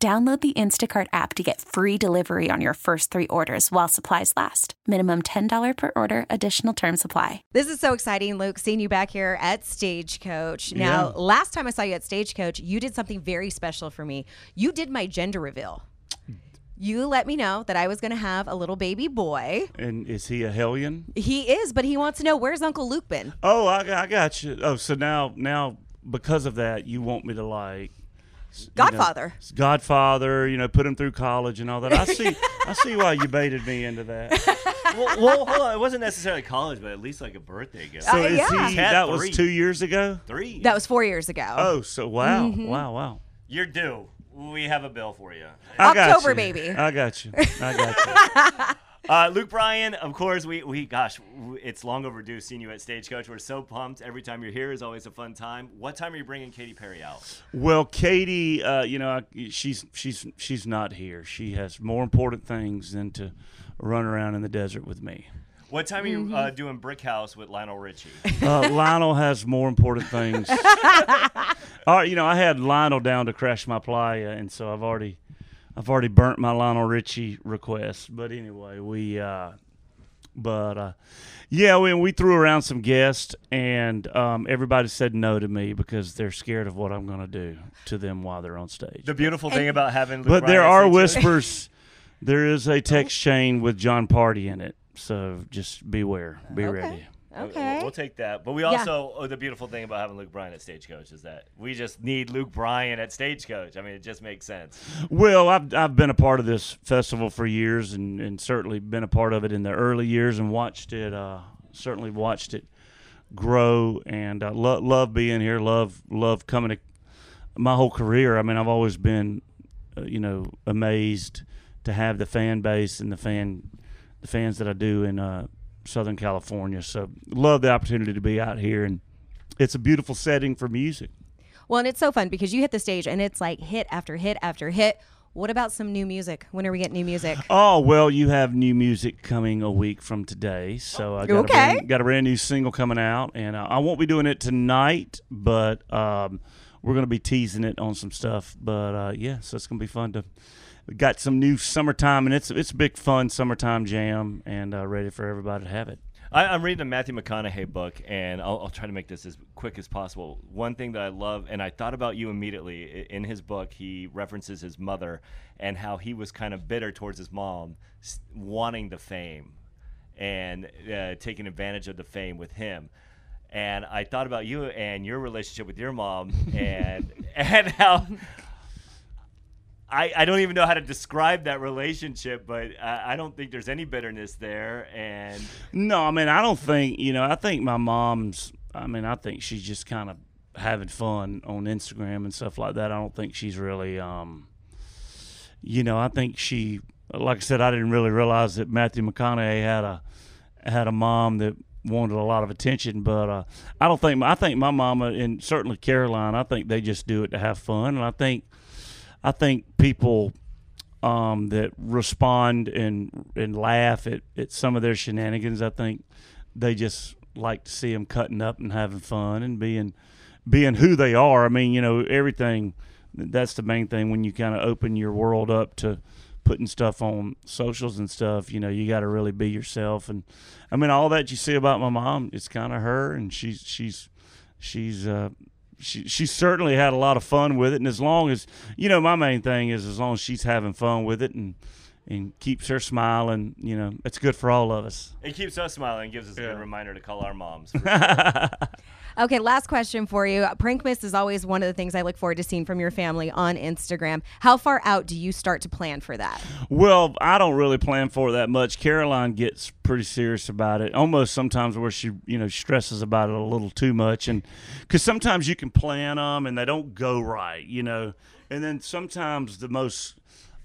Download the Instacart app to get free delivery on your first three orders while supplies last. Minimum $10 per order, additional term supply. This is so exciting, Luke, seeing you back here at Stagecoach. Now, Yeah. last time I saw you at Stagecoach, you did something very special for me. You did my gender reveal. You let me know that I was going to have a little baby boy. And is he a hellion? He is, but he wants to know where's Uncle Luke been? Oh, I, I got you. Oh, so now now because of that, you want me to like s- you know, Godfather. Godfather, you know, put him through college and all that. I see. I see why you baited me into that. well, well, hold on. It wasn't necessarily college, but at least like a birthday gift. So Uh, is yeah. he? Had That was two years ago. Three. That was four years ago. Oh, so wow, Mm-hmm. wow, wow. You're due. We have a bill for you. I got October, you. baby. I got you. I got you. Uh, Luke Bryan, of course, we, we gosh, it's long overdue seeing you at Stagecoach. We're so pumped. Every time you're here is always a fun time. What time are you bringing Katy Perry out? Well, Katy, uh, you know, I- she's she's she's not here. She has more important things than to run around in the desert with me. What time are you uh, doing Brick House with Lionel Richie? Uh, Lionel has more important things. All right, you know, I had Lionel down to crash my playa, and so I've already, I've already burnt my Lionel Richie request. But anyway, we, uh, but uh, yeah, we we threw around some guests, and um, everybody said no to me because they're scared of what I'm going to do to them while they're on stage. The beautiful thing about having Luke but there are whispers. There is a text chain with Jon Pardi in it, so just beware, be ready. We'll- Okay. We'll, take that. But we also, oh, the beautiful thing about having Luke Bryan at Stagecoach is that we just need Luke Bryan at Stagecoach. I mean, it just makes sense. Well, I've I've been a part of this festival for years, and, and certainly been a part of it in the early years, and watched it. Uh, certainly watched it grow, and uh, lo- love being here. Love love coming to my whole career. I mean, I've always been, uh, you know, amazed to have the fan base and the fan the fans that I do in uh, Southern California. So love the opportunity to be out here, and it's a beautiful setting for music. Well, and it's so fun because you hit the stage and it's like hit after hit after hit. What about some new music? When are we getting new music? Oh well, you have new music coming a week from today, so I got, Okay. a, brand, got a brand new single coming out, and uh, I won't be doing it tonight, but um, we're going to be teasing it on some stuff. But uh, yeah, so it's going to be fun to. We got some new summertime, and it's it's a big fun summertime jam, and uh, ready for everybody to have it. I, I'm reading a Matthew McConaughey book, and I'll, I'll try to make this as quick as possible. One thing that I love, and I thought about you immediately in his book, he references his mother and how he was kind of bitter towards his mom, wanting the fame and uh, taking advantage of the fame with him. And I thought about you and your relationship with your mom, and and how I, I don't even know how to describe that relationship, but I, I don't think there's any bitterness there. And No, I mean I don't think you know. I think my mom's. I mean I think she's just kind of having fun on Instagram and stuff like that. I don't think she's really. um You know, I think she. Like I said, I didn't really realize that Matthew McConaughey had a had a mom that wanted a lot of attention. But uh, I don't think I think my mama and certainly Caroline. I think they just do it to have fun, and I think I think people um, that respond and and laugh at, at some of their shenanigans. I think they just like to see them cutting up and having fun and being being who they are. I mean, you know, everything. That's the main thing when you kind of open your world up to putting stuff on socials and stuff. You know, you got to really be yourself. And I mean, all that you see about my mom, it's kind of her, and she's she's she's uh, she she certainly had a lot of fun with it. And as long as you know, my main thing is as long as she's having fun with it and and keeps her smiling, you know, it's good for all of us. It keeps us smiling and gives us a good reminder to call our moms. Okay, last question for you. Prankmas is always one of the things I look forward to seeing from your family on Instagram. How far out do you start to plan for that? Well, I don't really plan for it that much. Caroline gets pretty serious about it, almost sometimes where she, you know, stresses about it a little too much, and because sometimes you can plan them and they don't go right, you know, and then sometimes the most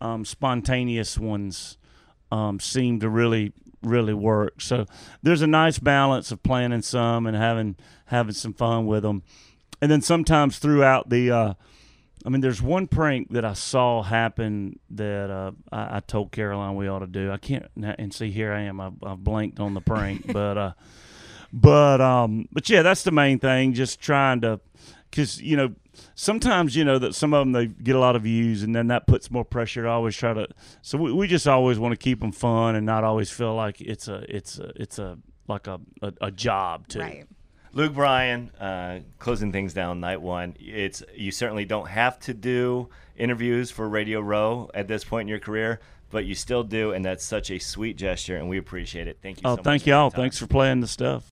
um, spontaneous ones um, seem to really really work. So there's a nice balance of planning some and having having some fun with them, and then sometimes throughout the. Uh, I mean, there's one prank that I saw happen that uh, I, I, told Caroline we ought to do. I can't, and see here I am. I've, I've blanked on the prank, but uh, but um, but yeah, that's the main thing. Just trying to, because you know, sometimes you know that some of them they get a lot of views, and then that puts more pressure. to always try to. So we, we just always want to keep them fun and not always feel like it's a it's a it's a like a a, a job too. Right. Luke Bryan, uh, closing things down night one. It's you certainly don't have to do interviews for Radio Row at this point in your career, but you still do, and that's such a sweet gesture, and we appreciate it. Thank you. Oh, so thank y'all. Thanks for playing the stuff.